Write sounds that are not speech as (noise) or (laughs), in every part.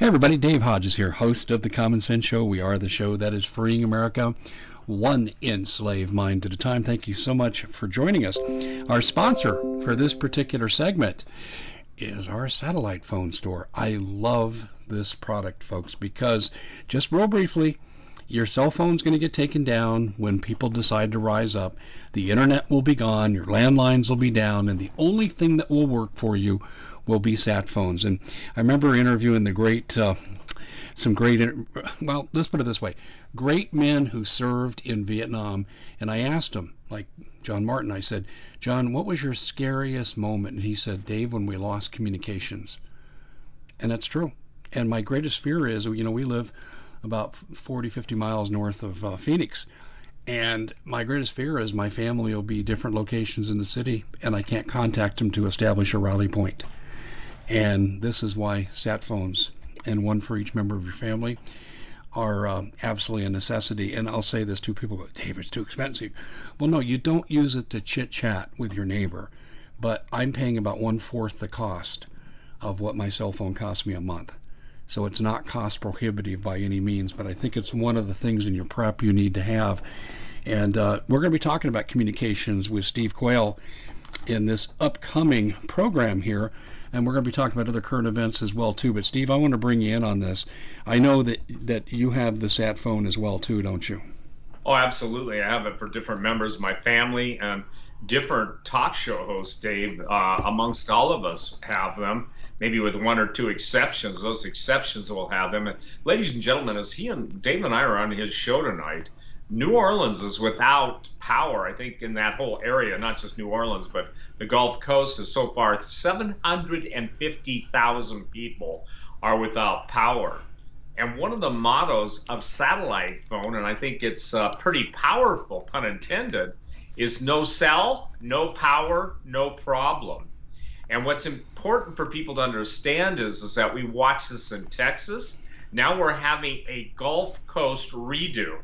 Hey, everybody, Dave Hodges here, host of The Common Sense Show. We are the show that is freeing America one enslaved mind at a time. Thank you so much for joining us. Our sponsor for this particular segment is our satellite phone store. I love this product, folks, because just real briefly, your cell phone's going to get taken down when people decide to rise up. The internet will be gone, your landlines will be down, and the only thing that will work for you will be sat phones. And I remember interviewing the great, uh, some great, well, let's put it this way great men who served in Vietnam. And I asked them, like John Martin, I said, John, what was your scariest moment? And he said, Dave, when we lost communications. And that's true. And my greatest fear is, you know, we live about 40, 50 miles north of uh, Phoenix. And my greatest fear is my family will be different locations in the city and I can't contact them to establish a rally point. And this is why sat phones and one for each member of your family are um, absolutely a necessity. And I'll say this too people go, Dave, it's too expensive. Well, no, you don't use it to chit chat with your neighbor, but I'm paying about one fourth the cost of what my cell phone costs me a month. So it's not cost prohibitive by any means, but I think it's one of the things in your prep you need to have. And uh, we're going to be talking about communications with Steve Quayle in this upcoming program here and we're going to be talking about other current events as well too. But Steve, I want to bring you in on this. I know that that you have the sat phone as well too, don't you? Oh, absolutely. I have it for different members of my family and different talk show hosts. Dave, uh, amongst all of us, have them. Maybe with one or two exceptions. Those exceptions will have them. And ladies and gentlemen, as he and Dave and I are on his show tonight, New Orleans is without power. I think in that whole area, not just New Orleans, but the Gulf Coast is so far 750,000 people are without power. And one of the mottos of satellite phone, and I think it's uh, pretty powerful, pun intended, is no cell, no power, no problem. And what's important for people to understand is, is that we watch this in Texas. Now we're having a Gulf Coast redo.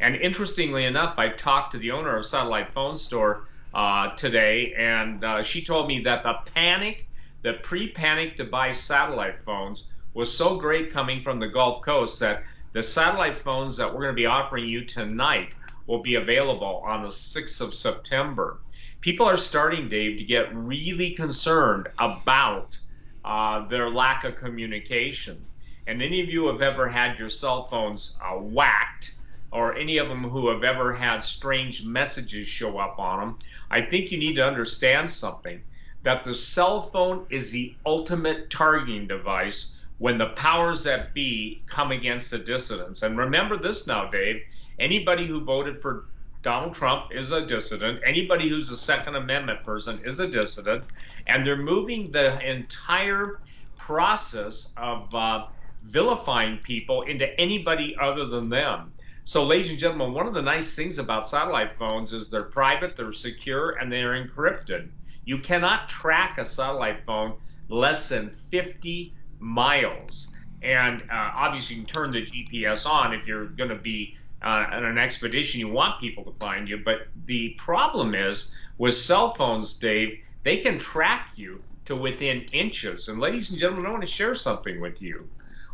And interestingly enough, I talked to the owner of Satellite Phone Store uh, today, and uh, she told me that the panic, the pre-panic to buy satellite phones, was so great coming from the Gulf Coast that the satellite phones that we're going to be offering you tonight will be available on the 6th of September. People are starting, Dave, to get really concerned about uh, their lack of communication. And any of you have ever had your cell phones uh, whacked, or any of them who have ever had strange messages show up on them, I think you need to understand something that the cell phone is the ultimate targeting device when the powers that be come against the dissidents. And remember this now, Dave anybody who voted for Donald Trump is a dissident. Anybody who's a Second Amendment person is a dissident. And they're moving the entire process of uh, vilifying people into anybody other than them. So, ladies and gentlemen, one of the nice things about satellite phones is they're private, they're secure, and they're encrypted. You cannot track a satellite phone less than 50 miles. And uh, obviously, you can turn the GPS on if you're going to be uh, on an expedition, you want people to find you. But the problem is with cell phones, Dave, they can track you to within inches. And, ladies and gentlemen, I want to share something with you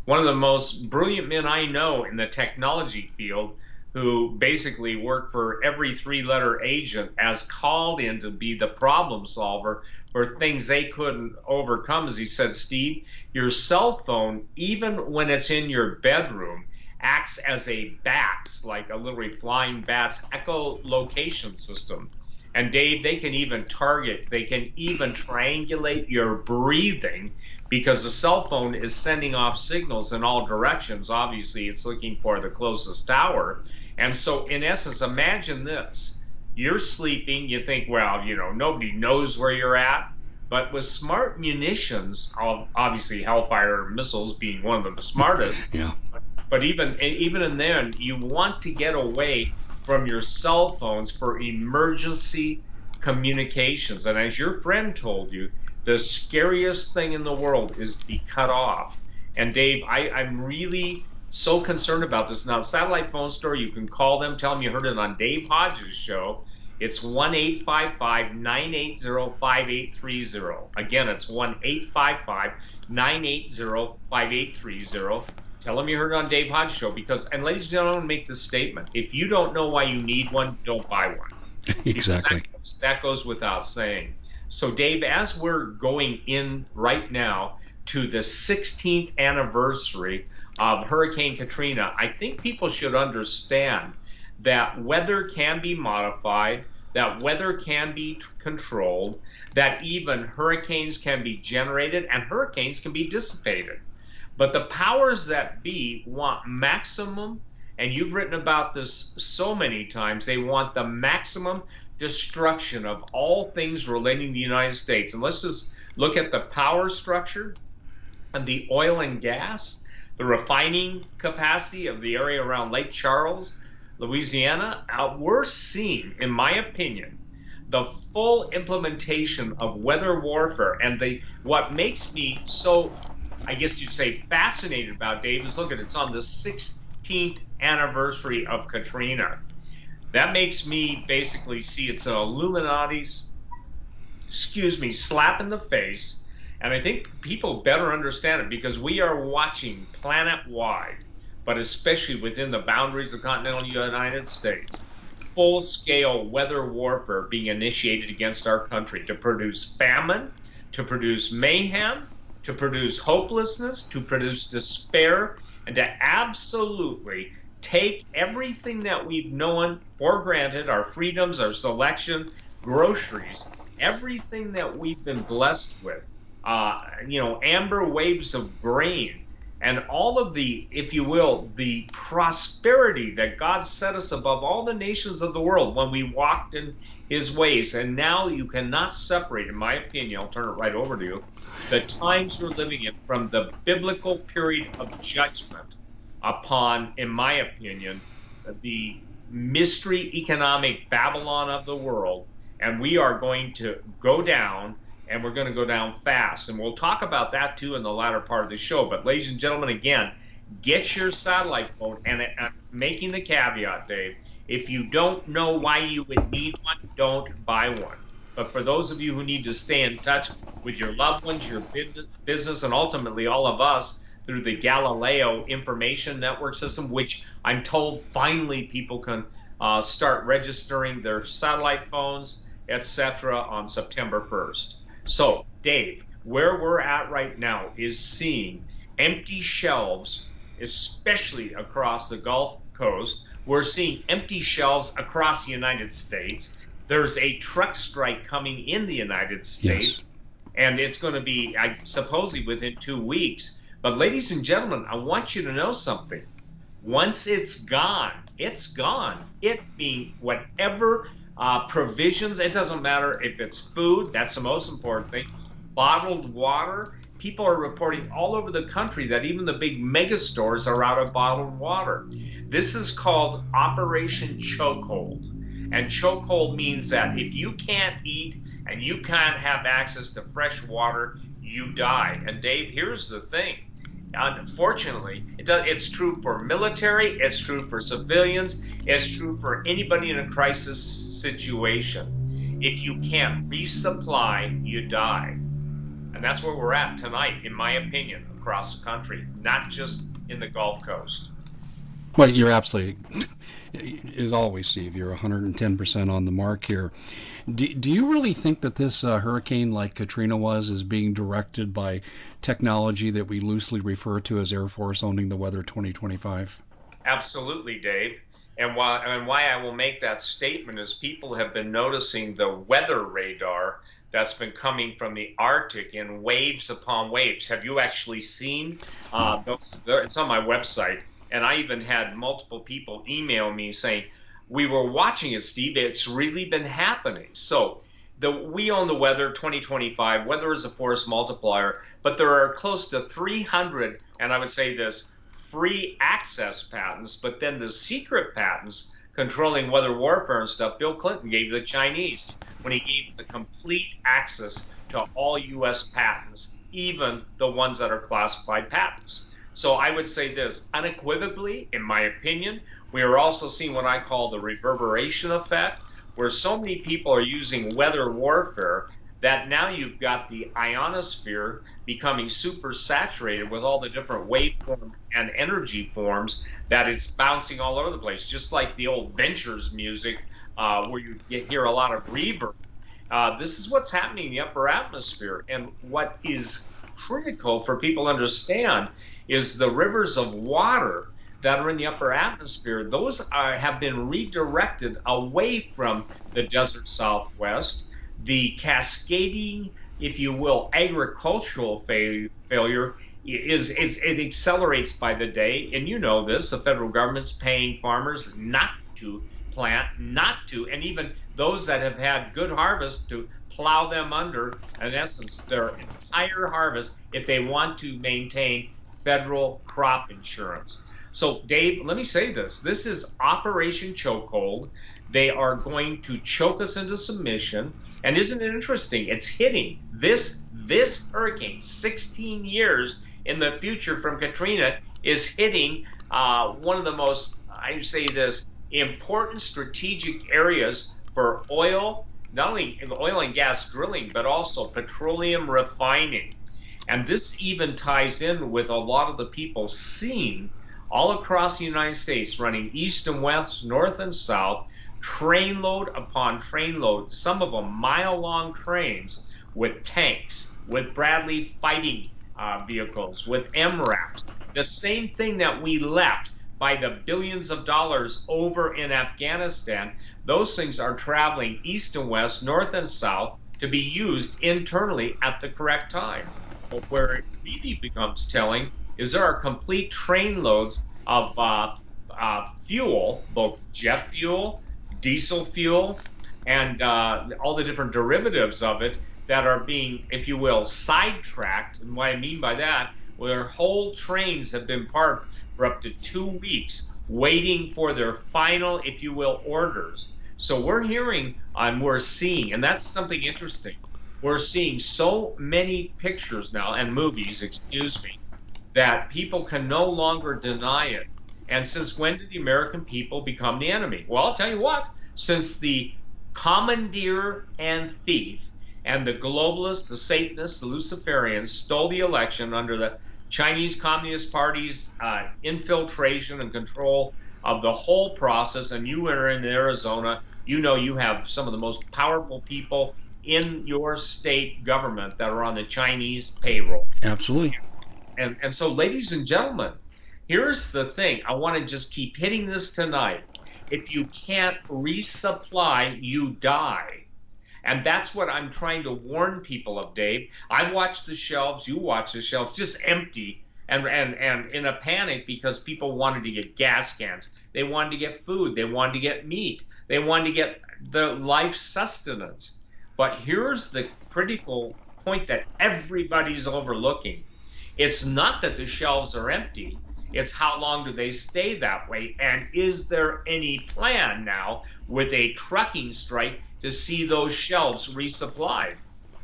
one of the most brilliant men I know in the technology field who basically worked for every three letter agent as called in to be the problem solver for things they couldn't overcome. As he said, Steve, your cell phone, even when it's in your bedroom, acts as a BATS, like a literally flying bats echolocation system. And Dave, they can even target, they can even triangulate your breathing because the cell phone is sending off signals in all directions. Obviously, it's looking for the closest tower. And so, in essence, imagine this you're sleeping, you think, well, you know, nobody knows where you're at. But with smart munitions, obviously Hellfire missiles being one of the smartest, (laughs) yeah. But even even in then, you want to get away from your cell phones for emergency communications. And as your friend told you, the scariest thing in the world is to be cut off. And Dave, I, I'm really so concerned about this. Now, satellite phone store, you can call them, tell them you heard it on Dave Hodges' show. It's 1 855 980 5830. Again, it's 1 855 980 5830. Tell them you heard it on Dave Hodges' Show because, and ladies and gentlemen, make this statement. If you don't know why you need one, don't buy one. (laughs) exactly. That goes, that goes without saying. So, Dave, as we're going in right now to the 16th anniversary of Hurricane Katrina, I think people should understand that weather can be modified, that weather can be controlled, that even hurricanes can be generated and hurricanes can be dissipated. But the powers that be want maximum, and you've written about this so many times, they want the maximum destruction of all things relating to the United States. And let's just look at the power structure and the oil and gas, the refining capacity of the area around Lake Charles, Louisiana. Uh, we're seeing, in my opinion, the full implementation of weather warfare. And the what makes me so I guess you'd say fascinated about Dave is look at it, it's on the 16th anniversary of Katrina. That makes me basically see it's an Illuminati's, excuse me, slap in the face. And I think people better understand it because we are watching planet wide, but especially within the boundaries of the continental United States, full scale weather warfare being initiated against our country to produce famine, to produce mayhem, to produce hopelessness, to produce despair, and to absolutely take everything that we've known for granted our freedoms, our selection, groceries, everything that we've been blessed with, uh, you know, amber waves of grain, and all of the, if you will, the prosperity that God set us above all the nations of the world when we walked in his ways. And now you cannot separate, in my opinion, I'll turn it right over to you, the times we're living in from the biblical period of judgment upon, in my opinion, the mystery economic Babylon of the world. And we are going to go down and we're going to go down fast. And we'll talk about that too in the latter part of the show. But, ladies and gentlemen, again, get your satellite phone. And I'm making the caveat, Dave, if you don't know why you would need one, don't buy one. But for those of you who need to stay in touch with your loved ones, your business, and ultimately all of us through the Galileo Information Network system, which I'm told finally people can uh, start registering their satellite phones, etc., on September 1st. So, Dave, where we're at right now is seeing empty shelves, especially across the Gulf Coast. We're seeing empty shelves across the United States. There's a truck strike coming in the United States. Yes and it's going to be I, supposedly within two weeks. But ladies and gentlemen, I want you to know something. Once it's gone, it's gone. It being whatever uh, provisions. It doesn't matter if it's food. That's the most important thing. Bottled water. People are reporting all over the country that even the big mega stores are out of bottled water. This is called Operation Chokehold. And chokehold means that if you can't eat and you can't have access to fresh water, you die. And Dave, here's the thing. Unfortunately, it does, it's true for military, it's true for civilians, it's true for anybody in a crisis situation. If you can't resupply, you die. And that's where we're at tonight, in my opinion, across the country, not just in the Gulf Coast. Well, you're absolutely, as always, Steve, you're 110% on the mark here. Do, do you really think that this uh, hurricane, like Katrina was, is being directed by technology that we loosely refer to as Air Force owning the weather 2025? Absolutely, Dave. And why, and why I will make that statement is people have been noticing the weather radar that's been coming from the Arctic in waves upon waves. Have you actually seen? Uh, it's on my website, and I even had multiple people email me saying, we were watching it, Steve. It's really been happening. So the we own the weather 2025. Weather is a force multiplier, but there are close to 300, and I would say this free access patents, but then the secret patents controlling weather warfare and stuff. Bill Clinton gave the Chinese when he gave the complete access to all U.S. patents, even the ones that are classified patents. So I would say this unequivocally, in my opinion, we are also seeing what I call the reverberation effect, where so many people are using weather warfare that now you've got the ionosphere becoming super saturated with all the different waveform and energy forms that it's bouncing all over the place, just like the old Ventures music uh, where you hear a lot of reverb. Uh, this is what's happening in the upper atmosphere. And what is critical for people to understand is the rivers of water that are in the upper atmosphere, those are, have been redirected away from the desert southwest. The cascading, if you will, agricultural fa- failure is, is it accelerates by the day. And you know this, the federal government's paying farmers not to plant, not to, and even those that have had good harvest to plow them under, in essence, their entire harvest if they want to maintain federal crop insurance. So, Dave, let me say this. This is Operation Chokehold. They are going to choke us into submission. And isn't it interesting? It's hitting this this hurricane, 16 years in the future from Katrina, is hitting uh, one of the most, I say this, important strategic areas for oil, not only oil and gas drilling, but also petroleum refining. And this even ties in with a lot of the people seen all across the United States, running east and west, north and south, trainload upon trainload, some of them mile long trains with tanks, with Bradley fighting uh, vehicles, with MRAPs. The same thing that we left by the billions of dollars over in Afghanistan, those things are traveling east and west, north and south to be used internally at the correct time. Where it really becomes telling is there are complete trainloads of uh, uh, fuel, both jet fuel, diesel fuel, and uh, all the different derivatives of it that are being, if you will, sidetracked. And what I mean by that, where whole trains have been parked for up to two weeks waiting for their final, if you will, orders. So we're hearing and we're seeing, and that's something interesting. We're seeing so many pictures now and movies, excuse me, that people can no longer deny it. And since when did the American people become the enemy? Well, I'll tell you what, since the commandeer and thief and the globalists, the Satanists, the Luciferians stole the election under the Chinese Communist Party's uh, infiltration and control of the whole process, and you are in Arizona, you know you have some of the most powerful people in your state government that are on the Chinese payroll. Absolutely. And and so, ladies and gentlemen, here's the thing. I want to just keep hitting this tonight. If you can't resupply, you die. And that's what I'm trying to warn people of, Dave. I watch the shelves, you watch the shelves, just empty and and and in a panic because people wanted to get gas cans. They wanted to get food, they wanted to get meat, they wanted to get the life sustenance. But here's the critical point that everybody's overlooking it's not that the shelves are empty. It's how long do they stay that way? And is there any plan now with a trucking strike to see those shelves resupplied?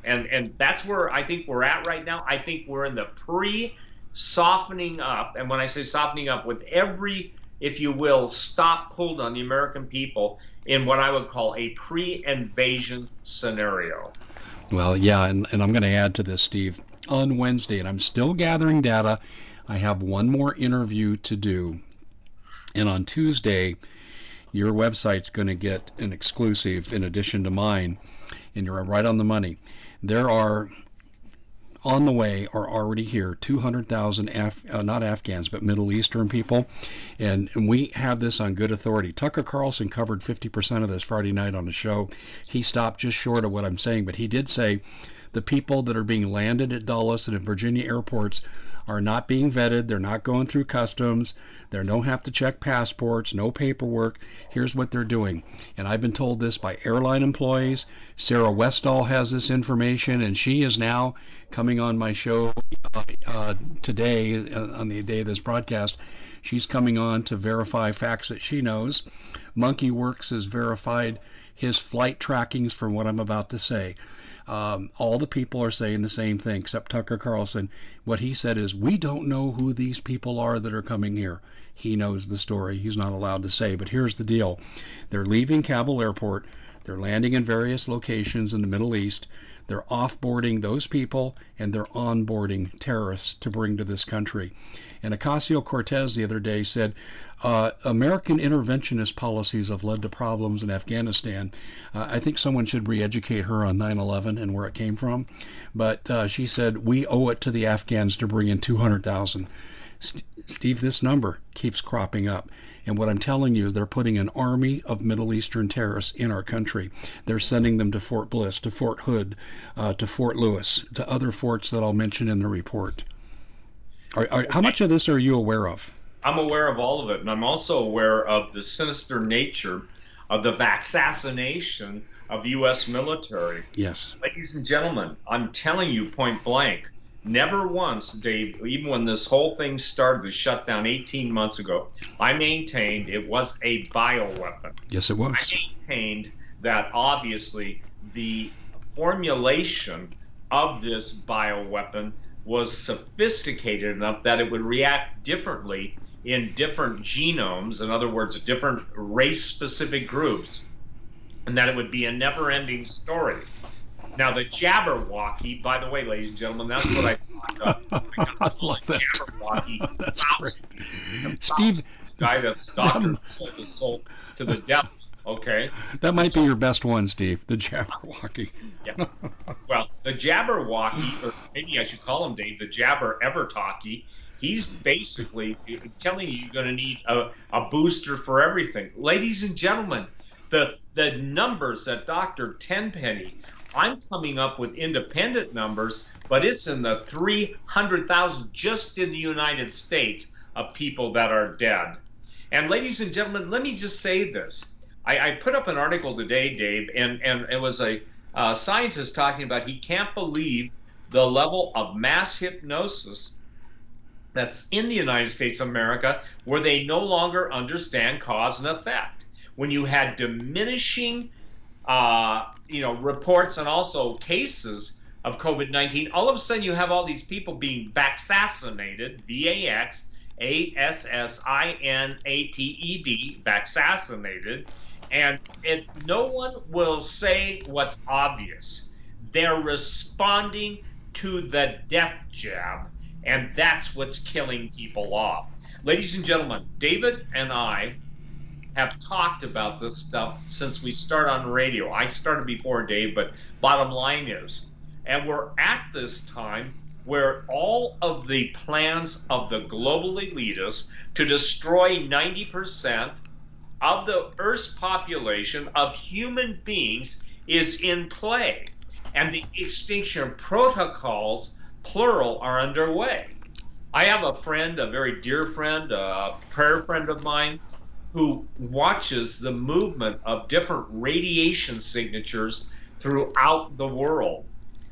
And and that's where I think we're at right now. I think we're in the pre softening up. And when I say softening up, with every, if you will, stop pulled on the American people in what I would call a pre invasion scenario. Well, yeah, and, and I'm going to add to this, Steve on Wednesday, and I'm still gathering data. I have one more interview to do. And on Tuesday, your website's going to get an exclusive in addition to mine, and you're right on the money. There are on the way are already here 200,000 Af- uh, not Afghans but Middle Eastern people and, and we have this on good authority Tucker Carlson covered 50% of this Friday night on the show he stopped just short of what I'm saying but he did say the people that are being landed at Dulles and at Virginia airports are not being vetted. They're not going through customs. They don't have to check passports, no paperwork. Here's what they're doing. And I've been told this by airline employees. Sarah Westall has this information, and she is now coming on my show uh, uh, today, uh, on the day of this broadcast. She's coming on to verify facts that she knows. Monkey Werx has verified his flight trackings from what I'm about to say. Um, all the people are saying the same thing except Tucker Carlson. What he said is, We don't know who these people are that are coming here. He knows the story. He's not allowed to say. But here's the deal they're leaving Kabul airport. They're landing in various locations in the Middle East. They're offboarding those people and they're onboarding terrorists to bring to this country. And Ocasio Cortez the other day said uh, American interventionist policies have led to problems in Afghanistan. Uh, I think someone should re educate her on 9 11 and where it came from. But uh, she said, We owe it to the Afghans to bring in 200,000. St- Steve, this number keeps cropping up. And what I'm telling you, is they're putting an army of Middle Eastern terrorists in our country. They're sending them to Fort Bliss, to Fort Hood, uh, to Fort Lewis, to other forts that I'll mention in the report. Are, are, how much of this are you aware of? I'm aware of all of it, and I'm also aware of the sinister nature of the vaccination of U.S. military. Yes. Ladies and gentlemen, I'm telling you point blank, Never once, Dave, even when this whole thing started, the shutdown 18 months ago, I maintained it was a bioweapon. Yes, it was. I maintained that obviously the formulation of this bioweapon was sophisticated enough that it would react differently in different genomes, in other words, different race specific groups, and that it would be a never ending story. Now, the Jabberwocky, by the way, ladies and gentlemen, that's what I thought of. I (laughs) love that. Jabberwocky. (laughs) That's Faust. great. Steve, guy that's doctor sold his soul to the devil. Okay. that might be your best one, Steve, the Jabberwocky. Yeah. (laughs) Well, the Jabberwocky, or maybe I should call him Dave, the Jabber Evertalkie. He's basically telling you you're going to need a, a booster for everything. Ladies and gentlemen, the the numbers that Dr. Tenpenny I'm coming up with independent numbers, but it's in the 300,000 just in the United States of people that are dead. And ladies and gentlemen, let me just say this. I, I put up an article today, Dave, and, and it was a scientist talking about he can't believe the level of mass hypnosis that's in the United States of America where they no longer understand cause and effect. When you had diminishing uh, you know, reports and also cases of COVID 19, all of a sudden you have all these people being vaccinated, V A X A S S I N A T E D, vaccinated, and it, no one will say what's obvious. They're responding to the death jab, and that's what's killing people off. Ladies and gentlemen, David and I have talked about this stuff since we start on radio. I started before Dave, but bottom line is, and we're at this time where all of the plans of the global elitists to destroy 90% of the Earth's population of human beings is in play. And the extinction protocols, plural, are underway. I have a friend, a very dear friend, a prayer friend of mine, who watches the movement of different radiation signatures throughout the world.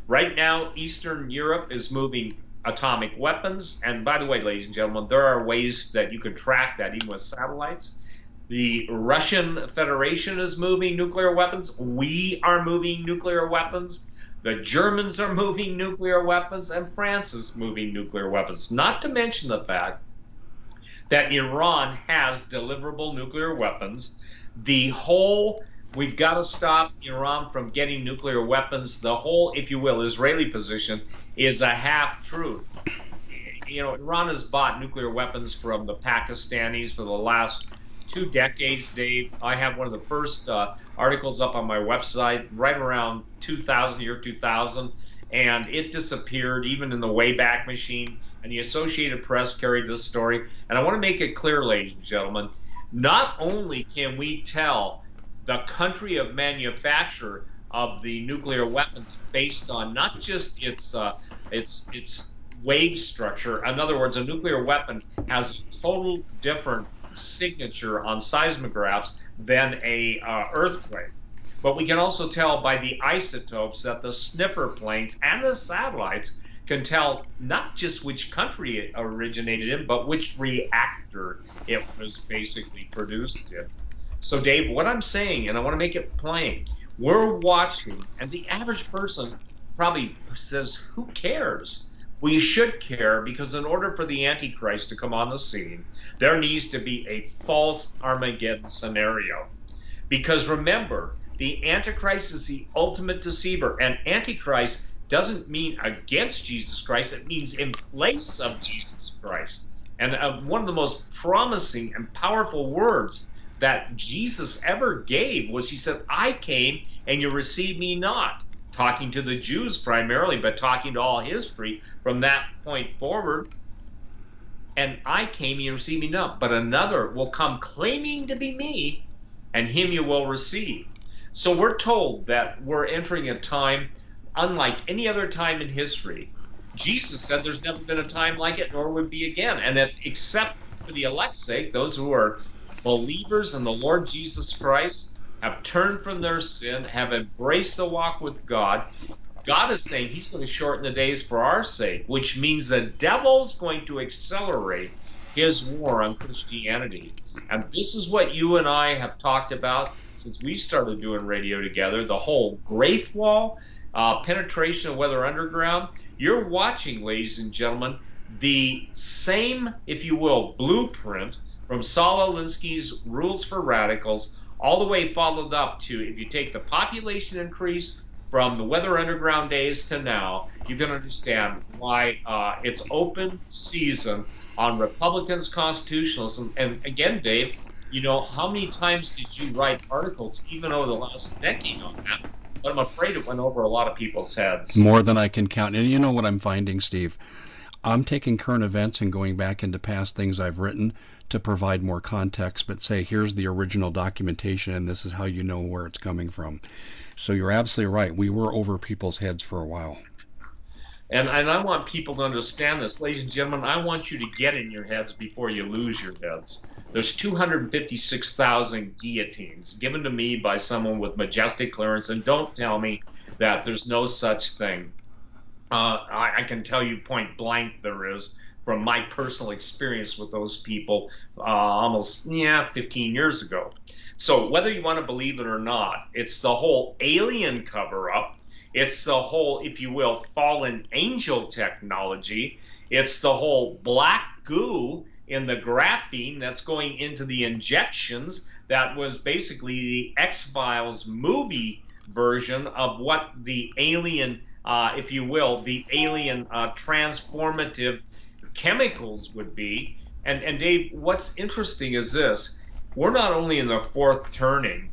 Right now, Eastern Europe is moving atomic weapons. And by the way, ladies and gentlemen, there are ways that you can track that even with satellites. The Russian Federation is moving nuclear weapons. We are moving nuclear weapons. The Germans are moving nuclear weapons, and France is moving nuclear weapons. Not to mention the fact that Iran has deliverable nuclear weapons. The whole we've got to stop Iran from getting nuclear weapons. The whole, if you will, Israeli position is a half truth. You know, Iran has bought nuclear weapons from the Pakistanis for the last two decades, Dave. I have one of the first uh, articles up on my website right around 2000, year 2000, and it disappeared even in the Wayback Machine and the Associated Press carried this story. And I want to make it clear, ladies and gentlemen, not only can we tell the country of manufacture of the nuclear weapons based on not just its uh, its its wave structure. In other words, a nuclear weapon has a total different signature on seismographs than a uh, earthquake. But we can also tell by the isotopes that the sniffer planes and the satellites can tell not just which country it originated in, but which reactor it was basically produced in. So, Dave, what I'm saying, and I want to make it plain, we're watching, and the average person probably says, Who cares? We should care because, in order for the Antichrist to come on the scene, there needs to be a false Armageddon scenario. Because remember, The Antichrist is the ultimate deceiver, and Antichrist doesn't mean against Jesus Christ, it means in place of Jesus Christ. And uh, one of the most promising and powerful words that Jesus ever gave was He said, I came and you received me not. Talking to the Jews primarily, but talking to all history from that point forward. And I came and you received me not. But another will come claiming to be me, and him you will receive. So we're told that we're entering a time unlike any other time in history. Jesus said there's never been a time like it, nor would be again. And that except for the elect's sake, those who are believers in the Lord Jesus Christ have turned from their sin, have embraced the walk with God. God is saying he's going to shorten the days for our sake, which means the devil's going to accelerate his war on Christianity. And this is what you and I have talked about since we started doing radio together the whole Graith Wall uh, penetration of Weather Underground. You're watching, ladies and gentlemen, the same, if you will, blueprint from Saul Alinsky's Rules for Radicals, all the way followed up to if you take the population increase from the Weather Underground days to now, you can understand why uh, it's open season on Republicans' constitutionalism. And again, Dave, you know, how many times did you write articles, even over the last decade, on that? But I'm afraid it went over a lot of people's heads. More than I can count. And you know what I'm finding, Steve? I'm taking current events and going back into past things I've written to provide more context, but say, here's the original documentation, and this is how you know where it's coming from. So you're absolutely right. We were over people's heads for a while. And, and I want people to understand this. Ladies and gentlemen, I want you to get in your heads before you lose your heads. There's 256,000 guillotines given to me by someone with majestic clearance, and don't tell me that there's no such thing. Uh, I, I, can tell you point blank there is from my personal experience with those people uh, almost yeah 15 years ago. So whether you want to believe it or not, it's the whole alien cover up. It's the whole, if you will, fallen angel technology. It's the whole black goo in the graphene that's going into the injections that was basically the X Files movie version of what the alien, uh, if you will, the alien uh, transformative chemicals would be. And, and Dave, what's interesting is this we're not only in the fourth turning,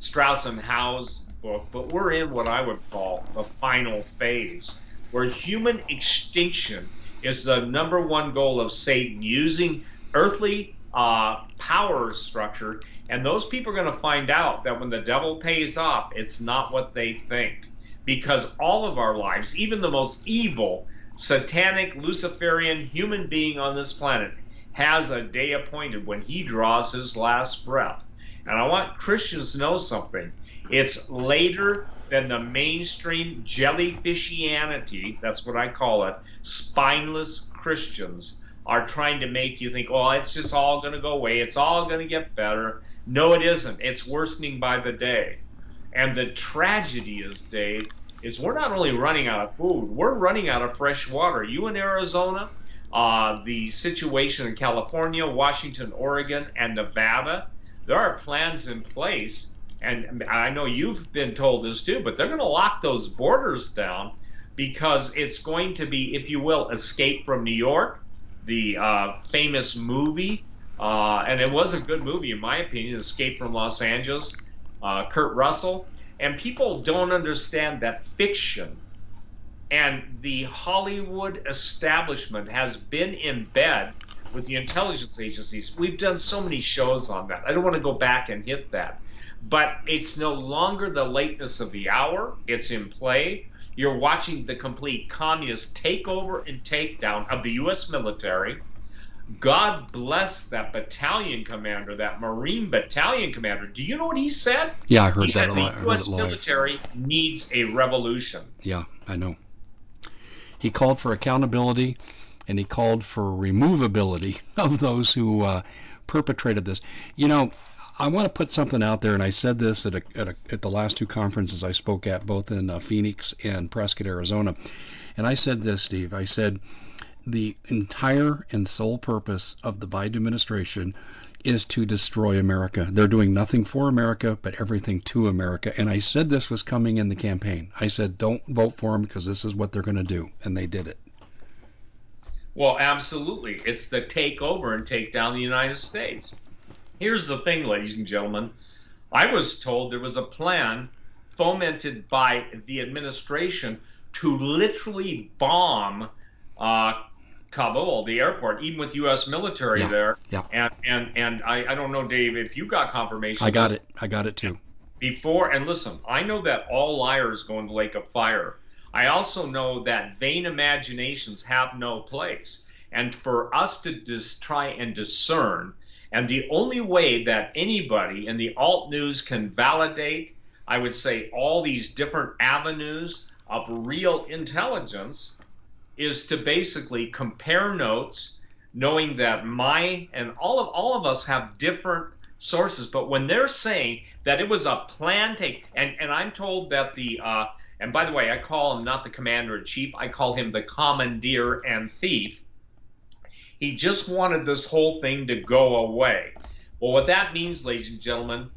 Strauss and Howe's book, but we're in what I would call the final phase, where human extinction is the number one goal of Satan using earthly uh, power structure. And those people are going to find out that when the devil pays off, it's not what they think. Because all of our lives, even the most evil, satanic, Luciferian human being on this planet, has a day appointed when he draws his last breath. And I want Christians to know something. It's later than the mainstream jellyfishianity, that's what I call it, spineless Christians are trying to make you think, oh, it's just all going to go away. It's all going to get better. No, it isn't. It's worsening by the day. And the tragedy is, Dave, is we're not only running out of food, we're running out of fresh water. You in Arizona, uh, the situation in California, Washington, Oregon, and Nevada, there are plans in place and I know you've been told this too, but they're going to lock those borders down because it's going to be, if you will, Escape from New York, the uh, famous movie, uh, and it was a good movie in my opinion, Escape from Los Angeles, uh, Kurt Russell, and people don't understand that fiction and the Hollywood establishment has been in bed with the intelligence agencies. We've done so many shows on that. I don't want to go back and hit that but it's no longer the lateness of the hour. It's in play. You're watching the complete communist takeover and takedown of the U.S. military. God bless that battalion commander, that Marine battalion commander. Do you know what he said? Yeah, I heard he that. Said the U.S. military needs a revolution. Yeah, I know. He called for accountability, and he called for removability (laughs) of those who uh, perpetrated this. You know, I want to put something out there, and I said this at, a, at, a, at the last two conferences I spoke at, both in uh, Phoenix and Prescott, Arizona. And I said this, Steve. I said, the entire and sole purpose of the Biden administration is to destroy America. They're doing nothing for America, but everything to America. And I said this was coming in the campaign. I said, don't vote for them because this is what they're going to do. And they did it. Well, absolutely. It's the take over and take down the United States. Here's the thing, ladies and gentlemen. I was told there was a plan fomented by the administration to literally bomb uh, Kabul, the airport, even with U.S. military Yeah, there. yeah. And and and I, I don't know, Dave, if you got confirmation. I got it. I got it too. before and listen i know that all liars go in the lake of fire i also know that vain imaginations have no place and for us to just try and discern and the only way that anybody in the alt news can validate i would say all these different avenues of real intelligence is to basically compare notes knowing that my and all of all of us have different sources. But when they're saying that it was a plan take and and i'm told that the uh and by the way i call him not the commander in chief i call him the commandeer and thief he just wanted this whole thing to go away well what that means ladies and gentlemen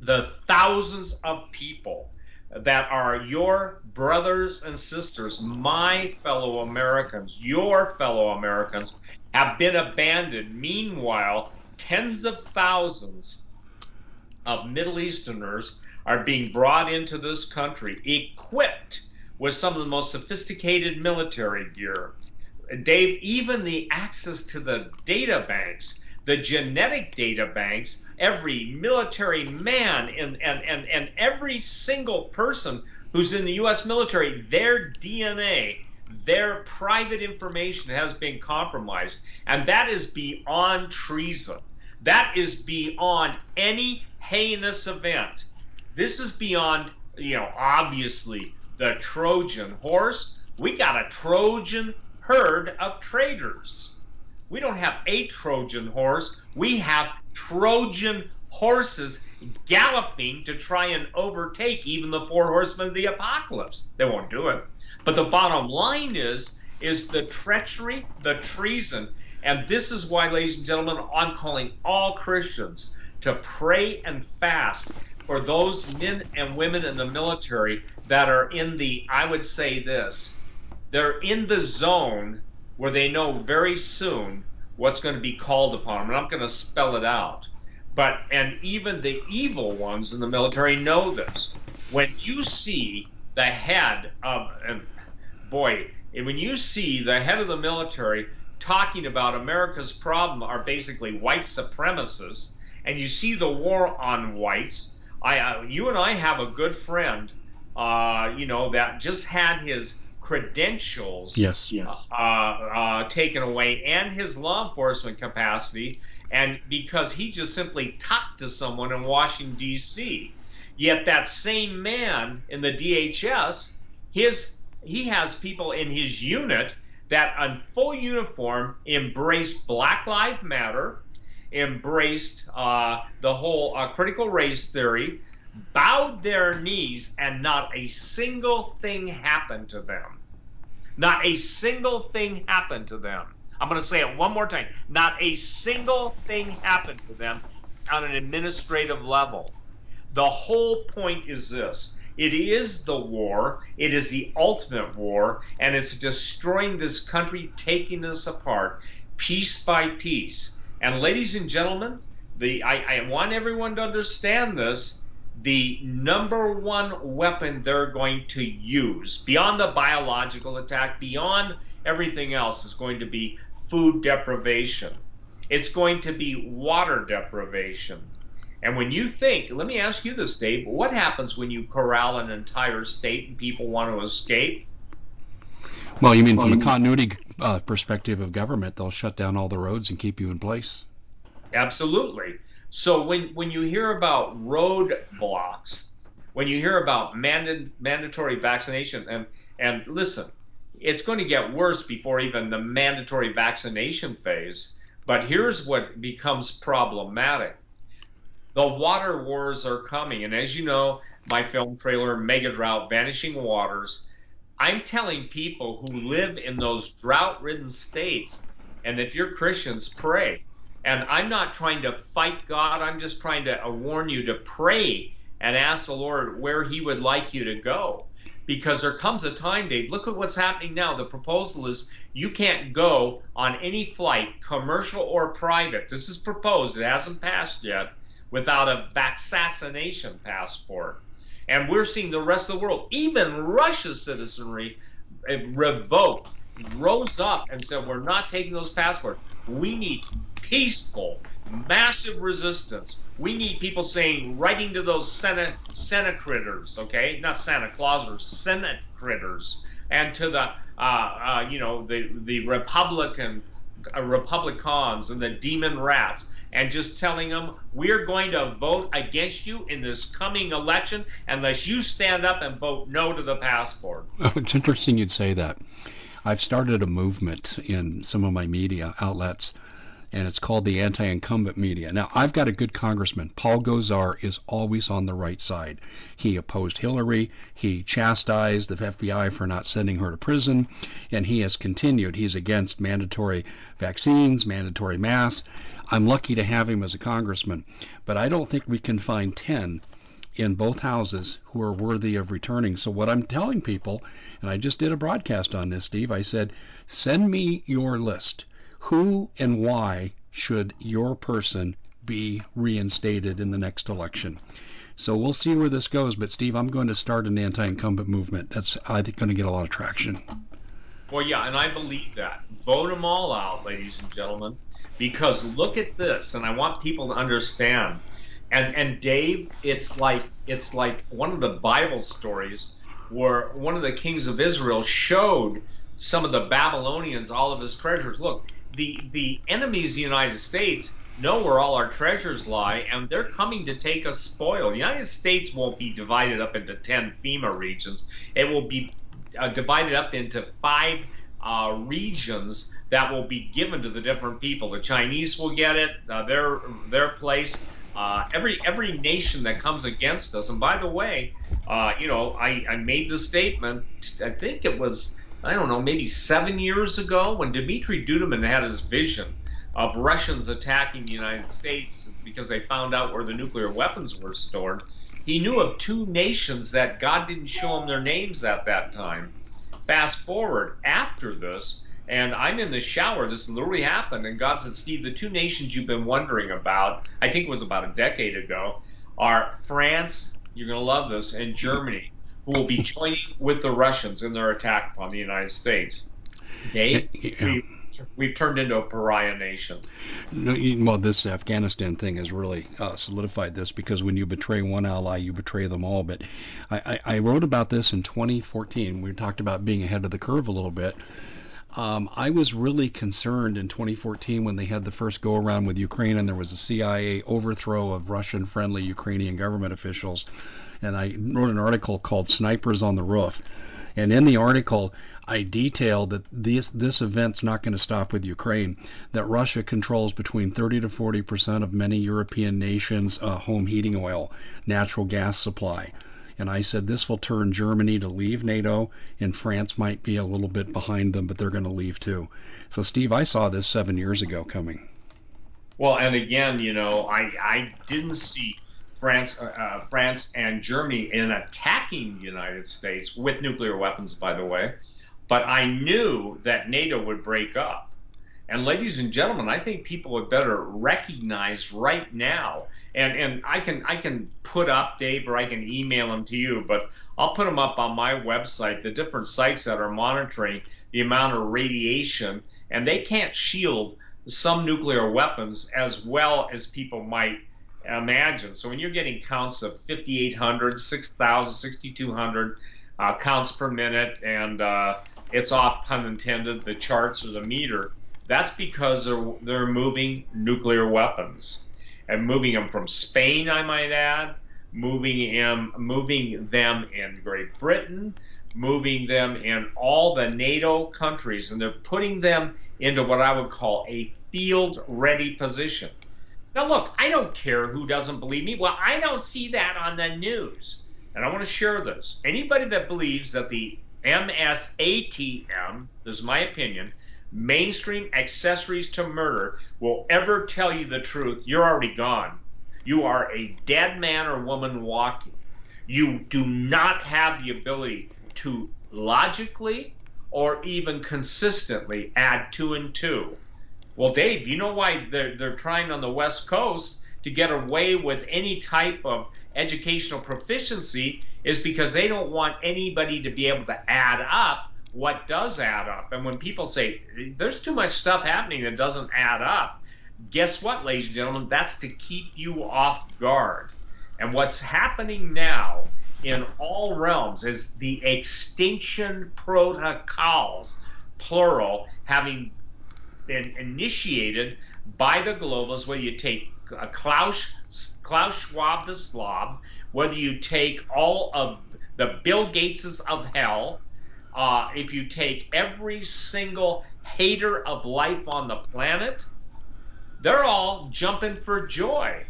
the thousands of people that are your brothers and sisters, my fellow Americans, your fellow Americans, have been abandoned. Meanwhile, tens of thousands of Middle Easterners are being brought into this country equipped with some of the most sophisticated military gear. Dave, even the access to the data banks, the genetic data banks, every military man and, and, and, and every single person who's in the US military, their DNA, their private information has been compromised. And that is beyond treason. That is beyond any heinous event. This is beyond, you know, obviously the Trojan horse. We got a Trojan herd of traitors. We don't have a Trojan horse. We have Trojan horses galloping to try and overtake even the four horsemen of the apocalypse. They won't do it. But the bottom line is is the treachery, the treason, and this is why, ladies and gentlemen, I'm calling all Christians to pray and fast for those men and women in the military that are in the, I would say this, they're in the zone where they know very soon what's going to be called upon them. I'm not going to spell it out. But, and even the evil ones in the military know this. When you see the head of, and boy, when you see the head of the military talking about America's problem are basically white supremacists, and you see the war on whites, I, uh, you and I have a good friend, uh, you know, that just had his credentials Yes. uh, uh, taken away and his law enforcement capacity, and because he just simply talked to someone in Washington D.C. Yet that same man in the DHS, his he has people in his unit that, in full uniform, embraced Black Lives Matter, embraced uh, the whole uh, critical race theory, bowed their knees, and not a single thing happened to them. Not a single thing happened to them. I'm going to say it one more time. Not a single thing happened to them on an administrative level. The whole point is this it is the war, it is the ultimate war, and it's destroying this country, taking us apart piece by piece. And, ladies and gentlemen, the, I, I want everyone to understand this the number one weapon they're going to use beyond the biological attack, beyond everything else, is going to be food deprivation. It's going to be water deprivation. And when you think, let me ask you this, Dave, what happens when you corral an entire state and people want to escape? Well, you mean from a continuity uh, perspective of government, they'll shut down all the roads and keep you in place. Absolutely. So when when you hear about roadblocks, when you hear about manda- mandatory vaccination, and and listen, it's going to get worse before even the mandatory vaccination phase. But here's what becomes problematic: the water wars are coming, and as you know, my film trailer, Mega Drought, Vanishing Waters. I'm telling people who live in those drought ridden states, and if you're Christians, pray. And I'm not trying to fight God, I'm just trying to warn you to pray and ask the Lord where He would like you to go. Because there comes a time, Dave, look at what's happening now. The proposal is you can't go on any flight, commercial or private. This is proposed, it hasn't passed yet, without a vaccination passport. And we're seeing the rest of the world, even Russia's citizenry, eh, revoked, rose up and said, We're not taking those passports. We need peaceful, massive resistance. We need people saying, writing to those Senate, Senate critters, okay? Not Santa Claus or Senate critters, and to the, uh, uh, you know, the, the Republican, uh, Republicans and the demon rats and just telling them we're going to vote against you in this coming election unless you stand up and vote no to the passport. (laughs) Oh, it's interesting you'd say that. I've started a movement in some of my media outlets and it's called the anti-incumbent media. Now, I've got a good congressman. Paul Gosar is always on the right side. He opposed Hillary. He chastised the FBI for not sending her to prison, and he has continued. He's against mandatory vaccines, mandatory masks. I'm lucky to have him as a congressman, but I don't think we can find 10 in both houses who are worthy of returning. So, what I'm telling people, and I just did a broadcast on this, Steve, I said, send me your list who and why should your person be reinstated in the next election? So we'll see where this goes. But Steve, I'm going to start an anti-incumbent movement. That's I think going to get a lot of traction. Well, yeah, and I believe that. Vote them all out, ladies and gentlemen, because look at this, and I want people to understand. And and Dave, it's like it's like one of the Bible stories where one of the kings of Israel showed some of the Babylonians all of his treasures. Look, the the enemies of the United States know where all our treasures lie, and they're coming to take us spoil. The United States won't be divided up into ten FEMA regions. It will be uh, divided up into five uh, regions that will be given to the different people. The Chinese will get it, uh, their their place. Uh, every every nation that comes against us. And by the way, uh, you know, I, I made the statement. I think it was I don't know, maybe seven years ago when Dmitry Duduman had his vision of Russians attacking the United States because they found out where the nuclear weapons were stored. He knew of two nations that God didn't show him their names at that time. Fast forward after this, and I'm in the shower. This literally happened, and God said, Steve, the two nations you've been wondering about, I think it was about a decade ago, are France, you're going to love this, and Germany who will be joining with the Russians in their attack upon the United States. Dave, yeah. we, we've turned into a pariah nation. No, well, this Afghanistan thing has really uh, solidified this because when you betray one ally, you betray them all. But I, I, I, wrote about this in 2014. We talked about being ahead of the curve a little bit. Um, I was really concerned in 2014 when they had the first go around with Ukraine and there was a CIA overthrow of Russian friendly Ukrainian government officials and I wrote an article called Snipers on the Roof. And in the article, I detailed that this this event's not going to stop with Ukraine. That Russia controls between 30 to 40 percent of many European nations' uh, home heating oil, natural gas supply. And I said this will turn Germany to leave NATO, and France might be a little bit behind them, but they're going to leave too. So, Steve, I saw this seven years ago coming. Well, and again, you know, I I didn't see France, uh, uh, France and Germany in attacking the United States with nuclear weapons, by the way. But I knew that NATO would break up. And ladies and gentlemen, I think people would better recognize right now. And and I can I can put up Dave or I can email them to you, but I'll put them up on my website. The different sites that are monitoring the amount of radiation, and they can't shield some nuclear weapons as well as people might imagine. So when you're getting counts of 5,800, 6,000, 6,200 uh, counts per minute, and uh, it's off, pun intended, the charts or the meter, that's because they're, they're moving nuclear weapons and moving them from Spain, I might add, moving them, moving them in Great Britain, moving them in all the NATO countries, and they're putting them into what I would call a field ready position. Now, look, I don't care who doesn't believe me. Well, I don't see that on the news. And I want to share this. Anybody that believes that the MSATM, this is my opinion, mainstream accessories to murder, will ever tell you the truth, you're already gone. You are a dead man or woman walking. You do not have the ability to logically or even consistently add two and two. Well, Dave, you know why they're, they're trying on the West Coast to get away with any type of educational proficiency is because they don't want anybody to be able to add up what does add up. And when people say there's too much stuff happening that doesn't add up, guess what, ladies and gentlemen? That's to keep you off guard. And what's happening now in all realms is the extinction protocols, plural, having been initiated by the globalists, whether you take Klaus, Klaus Schwab the Slob, whether you take all of the Bill Gateses of hell, uh, if you take every single hater of life on the planet, they're all jumping for joy,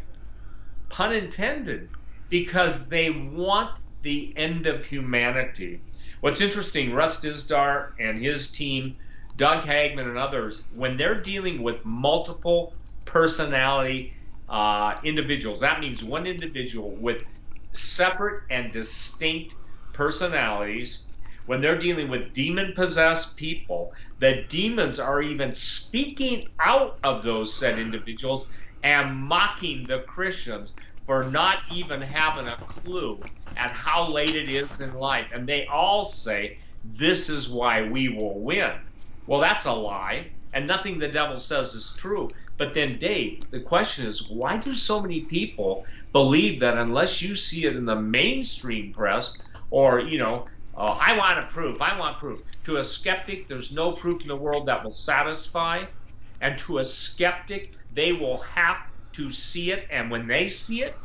pun intended, because they want the end of humanity. What's interesting, Russ Dizdar and his team, Doug Hagmann and others, when they're dealing with multiple personality uh, individuals, that means one individual with separate and distinct personalities, when they're dealing with demon possessed people, the demons are even speaking out of those said individuals and mocking the Christians for not even having a clue at how late it is in life. And they all say, This is why we will win. Well, that's a lie, and nothing the devil says is true. But then, Dave, the question is why do so many people believe that unless you see it in the mainstream press or, you know, uh, I want a proof, I want proof. To a skeptic, there's no proof in the world that will satisfy. And to a skeptic, they will have to see it. And when they see it,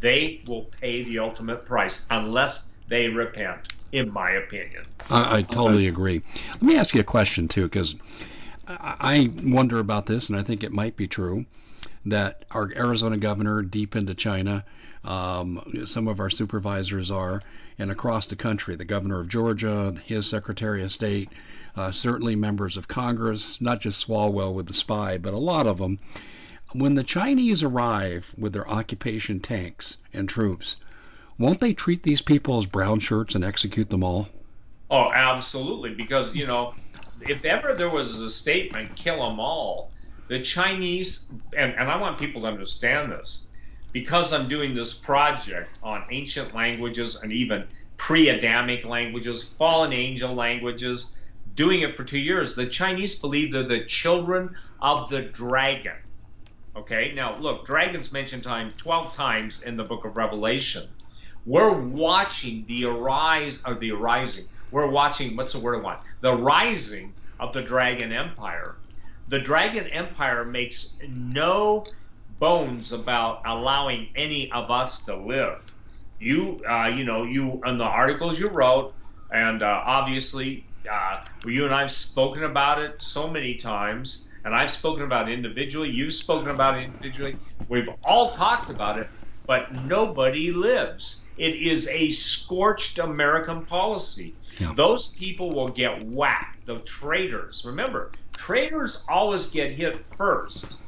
they will pay the ultimate price unless they repent, in my opinion. I, I totally agree. Let me ask you a question, too, because I wonder about this, and I think it might be true that our Arizona governor, deep into China, um, some of our supervisors are, and across the country, the governor of Georgia, his secretary of state, uh, certainly members of Congress, not just Swalwell with the spy, but a lot of them. When the Chinese arrive with their occupation tanks and troops, won't they treat these people as brown shirts and execute them all? Oh, absolutely. Because, you know, if ever there was a statement, kill them all, the Chinese, and, and I want people to understand this, because I'm doing this project on ancient languages and even pre Adamic languages, fallen angel languages, doing it for two years, the Chinese believe they're the children of the dragon. Okay, now look, dragons mentioned time 12 times in the book of Revelation. We're watching the arise or the arising. We're watching what's the word I want? The rising of the dragon empire. The dragon empire makes no bones about allowing any of us to live. You, uh, you know, you in the articles you wrote, and uh, obviously, uh, you and I've spoken about it so many times and I've spoken about it individually, you've spoken about it individually, we've all talked about it, but nobody lives. It is a scorched American policy. Yeah. Those people will get whacked, the traitors. Remember, traitors always get hit first,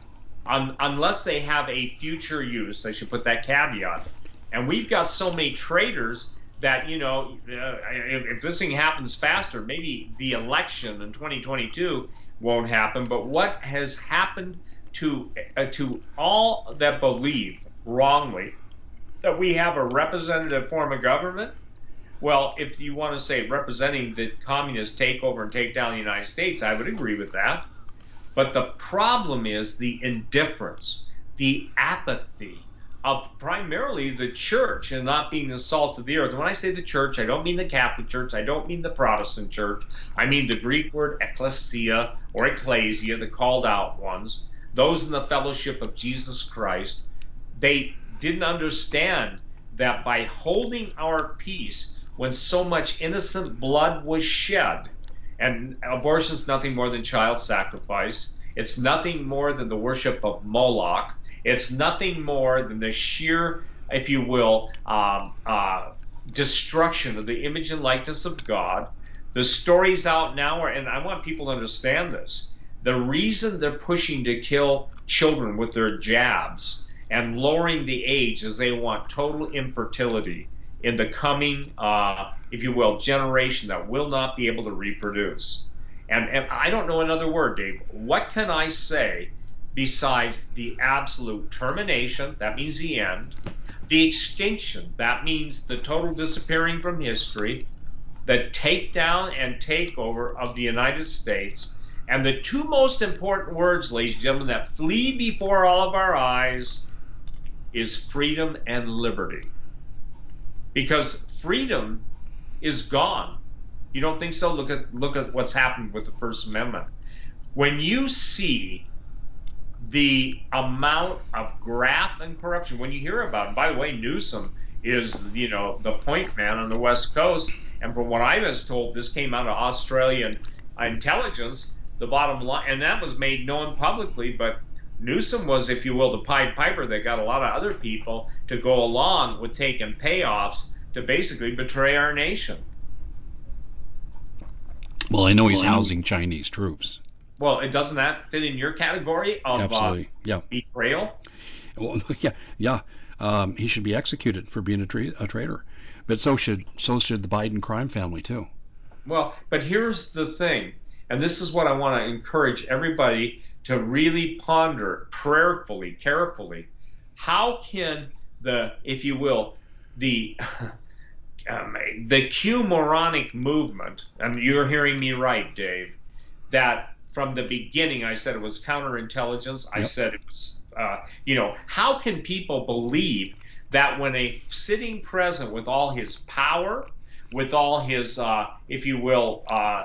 un- unless they have a future use. I should put that caveat. And we've got so many traders that, you know, uh, if, if this thing happens faster, maybe the election in 2022 won't happen. But what has happened to uh, to all that believe wrongly that we have a representative form of government? Well, if you want to say representing the communist takeover and take down the United States, I would agree with that. But the problem is the indifference, the apathy, of primarily the church and not being the salt of the earth. And when I say the church, I don't mean the Catholic Church, I don't mean the Protestant Church. I mean the Greek word ecclesia or ecclesia, the called out ones, those in the fellowship of Jesus Christ. They didn't understand that by holding our peace when so much innocent blood was shed, and abortion is nothing more than child sacrifice. It's nothing more than the worship of Moloch. It's nothing more than the sheer, if you will, um, uh, destruction of the image and likeness of God. The stories out now are, and I want people to understand this. The reason they're pushing to kill children with their jabs and lowering the age is they want total infertility in the coming, uh, if you will, generation that will not be able to reproduce. And, and I don't know another word, Dave. What can I say besides the absolute termination? That means the end. The extinction. That means the total disappearing from history. The takedown and takeover of the United States. And the two most important words, ladies and gentlemen, that flee before all of our eyes is freedom and liberty. Because freedom is gone. You don't think so? Look at look at what's happened with the First Amendment. When you see the amount of graft and corruption, when you hear about it, by the way, Newsom is you know the point man on the West Coast, and from what I was told, this came out of Australian intelligence. The bottom line, and that was made known publicly, but Newsom was, if you will, the Pied Piper that got a lot of other people to go along with taking payoffs to basically betray our nation. Well, I know he's housing Chinese troops. Well, it doesn't that fit in your category of uh, Absolutely. yeah. betrayal? Well, (laughs) yeah, yeah. Um, he should be executed for being a, tra- a traitor, but so should so should the Biden crime family too. Well, but here's the thing, and this is what I want to encourage everybody to really ponder prayerfully, carefully. How can the, if you will, the (laughs) um, the Q moronic movement, and you're hearing me right, Dave, that from the beginning I said it was counterintelligence. I said it was, uh, you know, how can people believe that when a sitting president with all his power, with all his, uh, if you will, uh,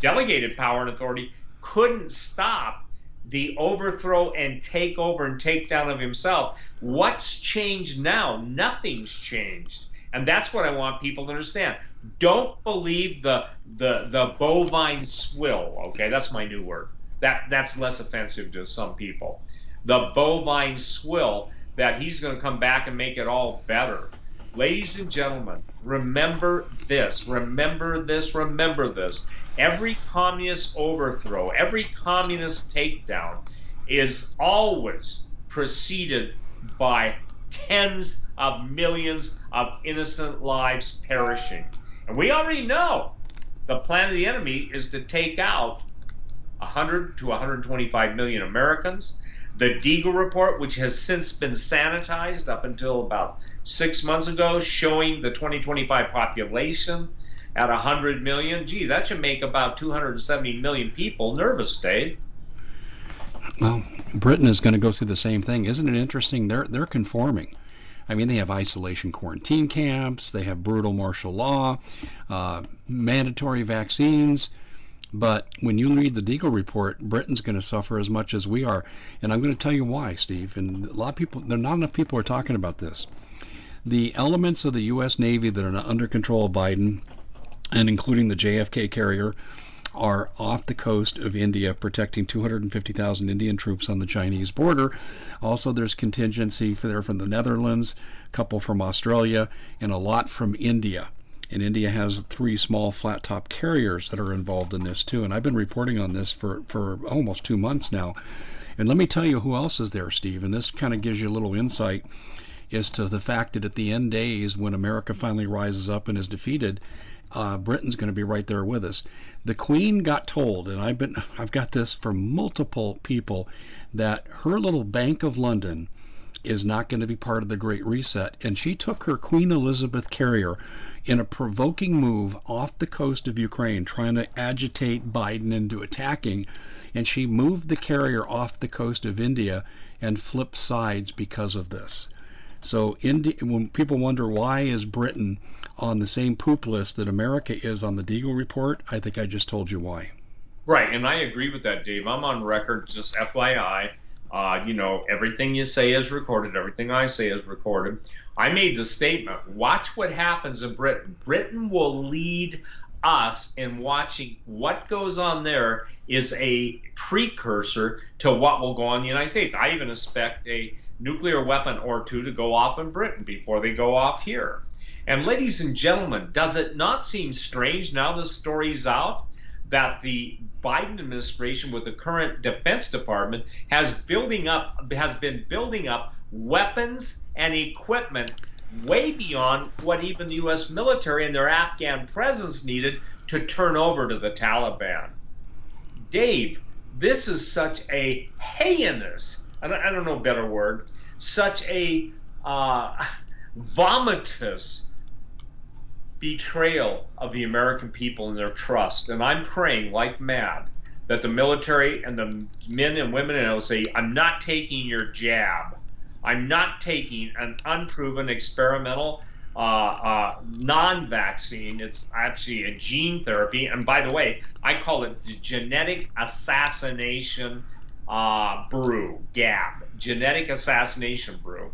delegated power and authority, couldn't stop the overthrow and takeover and takedown of himself? What's changed now? Nothing's changed. And that's what I want people to understand. Don't believe the the the bovine swill. Okay, that's my new word. That that's less offensive to some people. The bovine swill that he's going to come back and make it all better. Ladies and gentlemen, remember this, remember this, remember this. Every communist overthrow, every communist takedown is always preceded by tens of millions of innocent lives perishing. And we already know the plan of the enemy is to take out 100 to 125 million Americans. The Deagel report, which has since been sanitized up until about six months ago, showing the 2025 population at 100 million. Gee, that should make about 270 million people nervous, Dave. Well, Britain is going to go through the same thing. Isn't it interesting? They're they're conforming. I mean, they have isolation quarantine camps, they have brutal martial law, uh, mandatory vaccines. But when you read the Deagel report, Britain's going to suffer as much as we are. And I'm going to tell you why, Steve. And a lot of people, there not enough people are talking about this. The elements of the U.S. Navy that are under control of Biden, and including the JFK carrier, are off the coast of India protecting 250,000 Indian troops on the Chinese border. Also, there's contingency for there from the Netherlands, a couple from Australia, and a lot from India. And India has three small flat top carriers that are involved in this too. And I've been reporting on this for, for almost two months now. And let me tell you who else is there, Steve. And this kind of gives you a little insight as to the fact that at the end days, when America finally rises up and is defeated, uh, Britain's going to be right there with us. The Queen got told, and I've been (laughs) I've got this from multiple people, that her little Bank of London is not going to be part of the Great Reset, and she took her Queen Elizabeth carrier in a provoking move off the coast of Ukraine, trying to agitate Biden into attacking, and she moved the carrier off the coast of India and flipped sides because of this. So Indi- when people wonder why is Britain on the same poop list that America is on the Deagel report, I think I just told you why. Right, and I agree with that, Dave. I'm on record, just FYI. Uh, you know, everything you say is recorded. Everything I say is recorded. I made the statement. Watch what happens in Britain. Britain will lead us in watching what goes on there is a precursor to what will go on in the United States. I even expect a nuclear weapon or two to go off in Britain before they go off here. And ladies and gentlemen, does it not seem strange now the story's out that the Biden administration with the current Defense Department has building up has been building up weapons and equipment way beyond what even the US military and their Afghan presence needed to turn over to the Taliban. Dave, this is such a heinous, I don't, I don't know a better word, such a uh, vomitous betrayal of the American people and their trust. And I'm praying like mad that the military and the men and women and I will say, I'm not taking your jab. I'm not taking an unproven experimental uh, uh, non-vaccine. It's actually a gene therapy, and by the way, I call it the genetic assassination uh, brew, GAB, genetic assassination brew,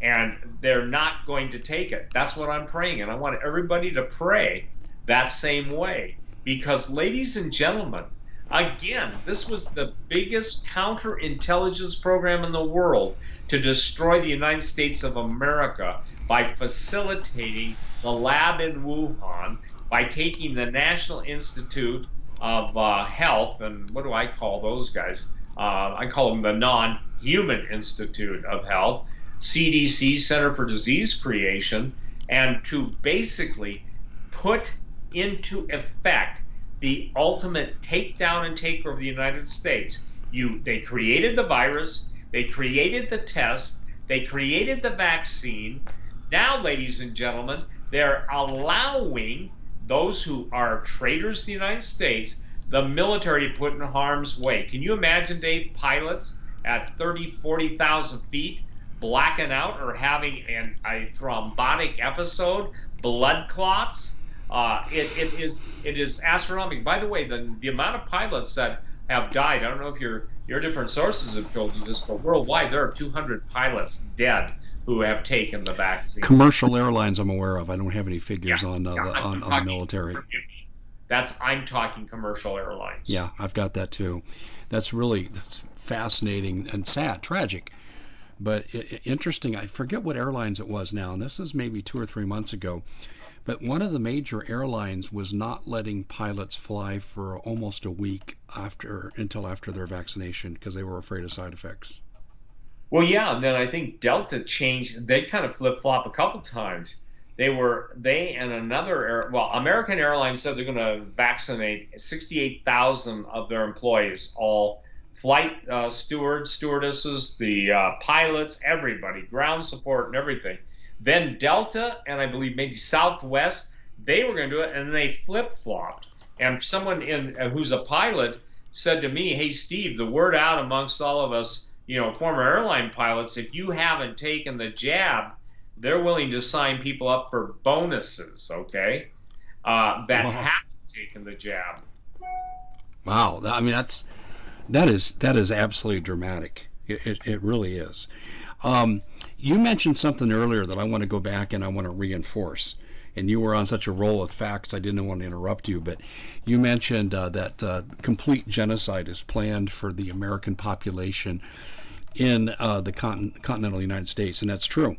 and they're not going to take it. That's what I'm praying, and I want everybody to pray that same way, because, ladies and gentlemen, Again, this was the biggest counterintelligence program in the world to destroy the United States of America by facilitating the lab in Wuhan, by taking the National Institute of uh, Health, and what do I call those guys? Uh, I call them the non human Institute of Health, CDC, Center for Disease Creation, and to basically put into effect the ultimate takedown and takeover of the United States. You, they created the virus, they created the test, they created the vaccine. Now, ladies and gentlemen, they're allowing those who are traitors to the United States, the military, put in harm's way. Can you imagine, Dave, pilots at 30, 40,000 feet blacking out or having an, a thrombotic episode, blood clots? Uh, it, it is it is astronomical. By the way, the the amount of pilots that have died. I don't know if your your different sources have told you this, but worldwide there are 200 pilots dead who have taken the vaccine. Commercial airlines, I'm aware of. I don't have any figures yeah, on, uh, yeah, the, on, on the military. That's I'm talking commercial airlines. Yeah, I've got that too. That's really that's fascinating and sad, tragic, but interesting. I forget what airlines it was now, and this is maybe two or three months ago. But one of the major airlines was not letting pilots fly for almost a week after until after their vaccination because they were afraid of side effects. Well, yeah, and then I think Delta changed. They kind of flip flop a couple times. They were they and another air. Well, American Airlines said they're going to vaccinate 68,000 of their employees, all flight uh, stewards, stewardesses, the uh, pilots, everybody, ground support, and everything. Then Delta and I believe maybe Southwest, they were going to do it, and they flip flopped. And someone in uh, who's a pilot said to me, "Hey Steve, the word out amongst all of us, you know, former airline pilots, if you haven't taken the jab, they're willing to sign people up for bonuses, okay, uh, that wow. have taken the jab." Wow, I mean that's that is that is absolutely dramatic. It, it, it really is. Um, you mentioned something earlier that I want to go back and I want to reinforce. And you were on such a roll with facts, I didn't want to interrupt you, but you mentioned uh, that uh, complete genocide is planned for the American population in uh, the continental United States, and that's true.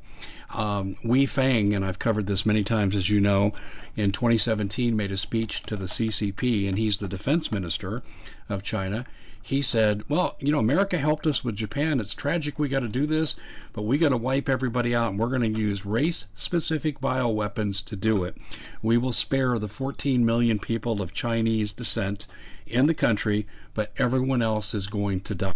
Um, Wei Fang, and I've covered this many times, as you know, in 2017 made a speech to the CCP, and he's the defense minister of China he said, Well, you know, America helped us with Japan. It's tragic we got to do this, but we got to wipe everybody out, and we're going to use race specific bioweapons to do it. We will spare the 14 million people of Chinese descent in the country, but everyone else is going to die.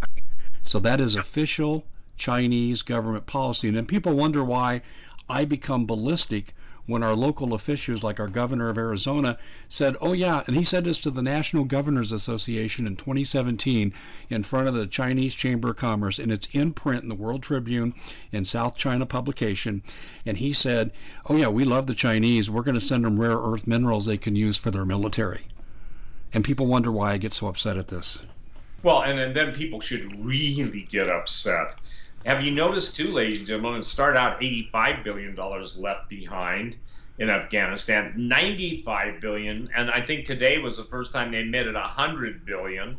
So that is official Chinese government policy. And then people wonder why I become ballistic when our local officials, like our governor of Arizona, said, Oh, yeah, and he said this to the National Governors Association in 2017 in front of the Chinese Chamber of Commerce, and it's in print in the World Tribune in South China publication. And he said, Oh, yeah, we love the Chinese. We're going to send them rare earth minerals they can use for their military. And people wonder why I get so upset at this. Well, and, and then people should really get upset have you noticed too, ladies and gentlemen, it started out $85 billion left behind in Afghanistan, 95 billion, and I think today was the first time they admitted 100 billion.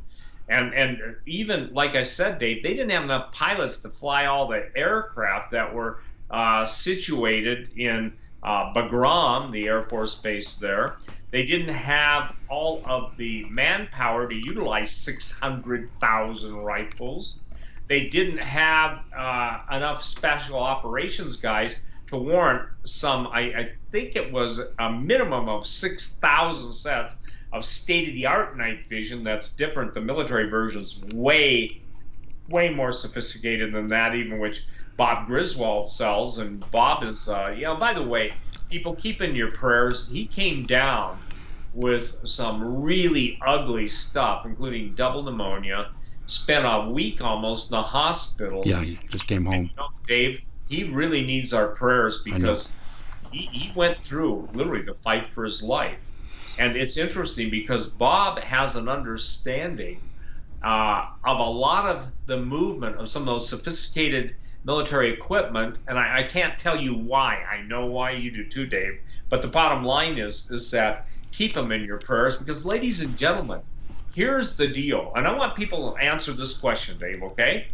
And and even like I said, Dave, they didn't have enough pilots to fly all the aircraft that were uh, situated in uh, Bagram, the Air Force Base there. They didn't have all of the manpower to utilize 600,000 rifles. They didn't have uh, enough special operations guys to warrant some, I, I think it was a minimum of 6,000 sets of state of the art night vision that's different. The military version's way, way more sophisticated than that, even which Bob Griswold sells. And Bob is, uh, you know, by the way, people keep in your prayers. He came down with some really ugly stuff, including double pneumonia. Spent a week almost in the hospital. Yeah, he just came home. And, you know, Dave, he really needs our prayers because he, he went through literally the fight for his life. And it's interesting because Bob has an understanding uh, of a lot of the movement of some of those sophisticated military equipment, and I, I, can't tell you why. I know why you do too, Dave. But the bottom line is is that keep them in your prayers because, ladies and gentlemen, here's the deal. And I want people to answer this question, Dave. Okay?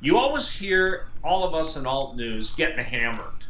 You always hear all of us in alt news getting hammered,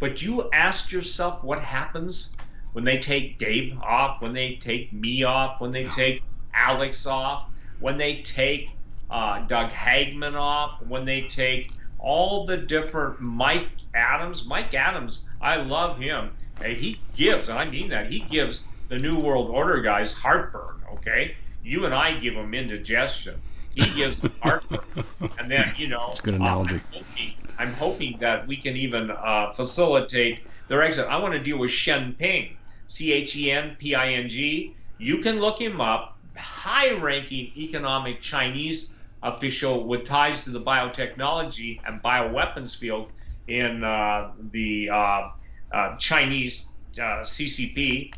but you ask yourself what happens when they take Dave off, when they take me off, when they take Alex off, when they take uh, Doug Hagmann off, when they take all the different Mike Adams. Mike Adams, I love him. And he gives, and I mean that, he gives the New World Order guys heartburn, okay? You and I give them indigestion. He gives them heartburn. (laughs) and then, you know, That's a good analogy. I'm, hoping, I'm, hoping, that we can even uh, facilitate their exit. I want to deal with Chen Ping, C H E N P I N G. You can look him up. High ranking economic Chinese official with ties to the biotechnology and bioweapons field in uh, the uh, uh, Chinese uh, CCP,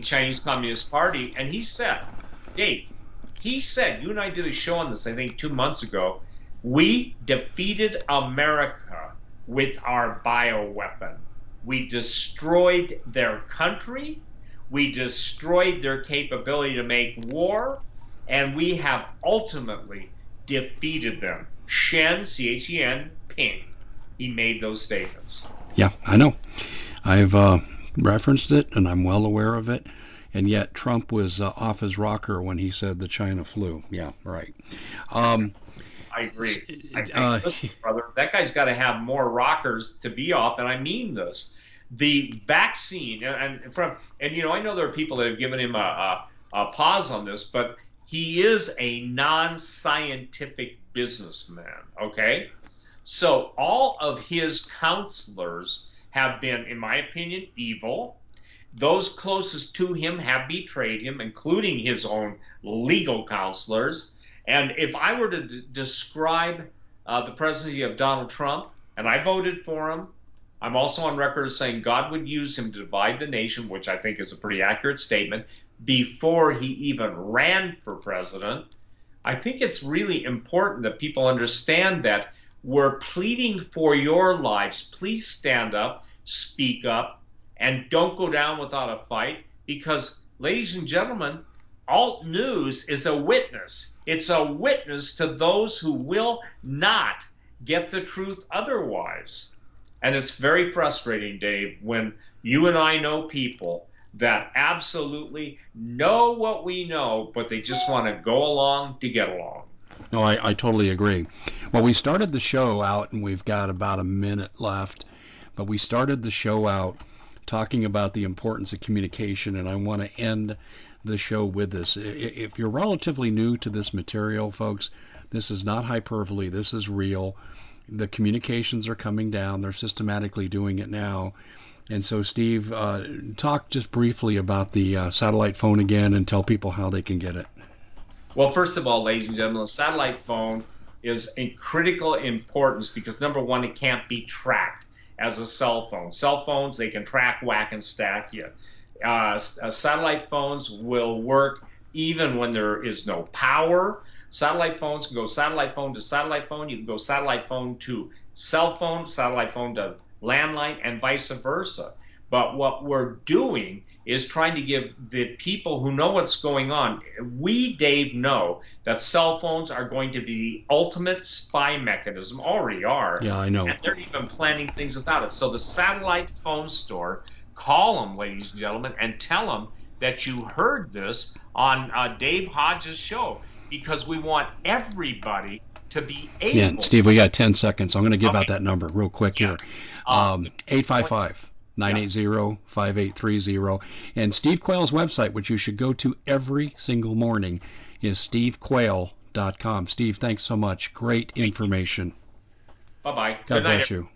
Chinese Communist Party, and he said, Dave, he said, you and I did a show on this, I think, two months ago. We defeated America with our bioweapon. We destroyed their country. We destroyed their capability to make war. And we have ultimately defeated them. Chen, C H E N, Ping. He made those statements. Yeah, I know. I've uh, referenced it and I'm well aware of it. And yet Trump was uh, off his rocker when he said the China flu. Yeah, right. Um, I agree. I think, uh, listen, brother, that guy's got to have more rockers to be off, and I mean this. The vaccine, and, from, and you know, I know there are people that have given him a, a, a pause on this, but he is a non scientific businessman, okay? So all of his counselors have been, in my opinion, evil. Those closest to him have betrayed him, including his own legal counselors. And if I were to d- describe uh, the presidency of Donald Trump, and I voted for him, I'm also on record as saying God would use him to divide the nation, which I think is a pretty accurate statement before he even ran for president. I think it's really important that people understand that we're pleading for your lives. Please stand up, speak up, and don't go down without a fight because, ladies and gentlemen, alt news is a witness. It's a witness to those who will not get the truth otherwise. And it's very frustrating, Dave, when you and I know people that absolutely know what we know, but they just want to go along to get along. No, I, I totally agree. Well, we started the show out, and we've got about a minute left, but we started the show out talking about the importance of communication, and I want to end the show with this. If you're relatively new to this material, folks, this is not hyperbole, this is real. The communications are coming down, they're systematically doing it now and so, Steve, uh, talk just briefly about the uh, satellite phone again and tell people how they can get it. Well, first of all, ladies and gentlemen, the satellite phone is in critical importance because number one, it can't be tracked as a cell phone. Cell phones, they can track, whack, and stack you. Uh, uh satellite phones will work even when there is no power. Satellite phones can go satellite phone to satellite phone. You can go satellite phone to cell phone, satellite phone to landline, and vice versa. But what we're doing is trying to give the people who know what's going on. We, Dave, know that cell phones are going to be the ultimate spy mechanism, already are. Yeah, I know. And they're even planning things without it. So the satellite phone store, call them, ladies and gentlemen, and tell them that you heard this on uh, Dave Hodges' show because we want everybody to be able. Yeah, Steve, we got 10 seconds. I'm going to give Okay. out that number real quick Yeah. here. Um, Um, 855 980 5830. And Steve Quayle's website, which you should go to every single morning, is stevequayle.com. Steve, thanks so much. Great information. Bye bye. God bless you.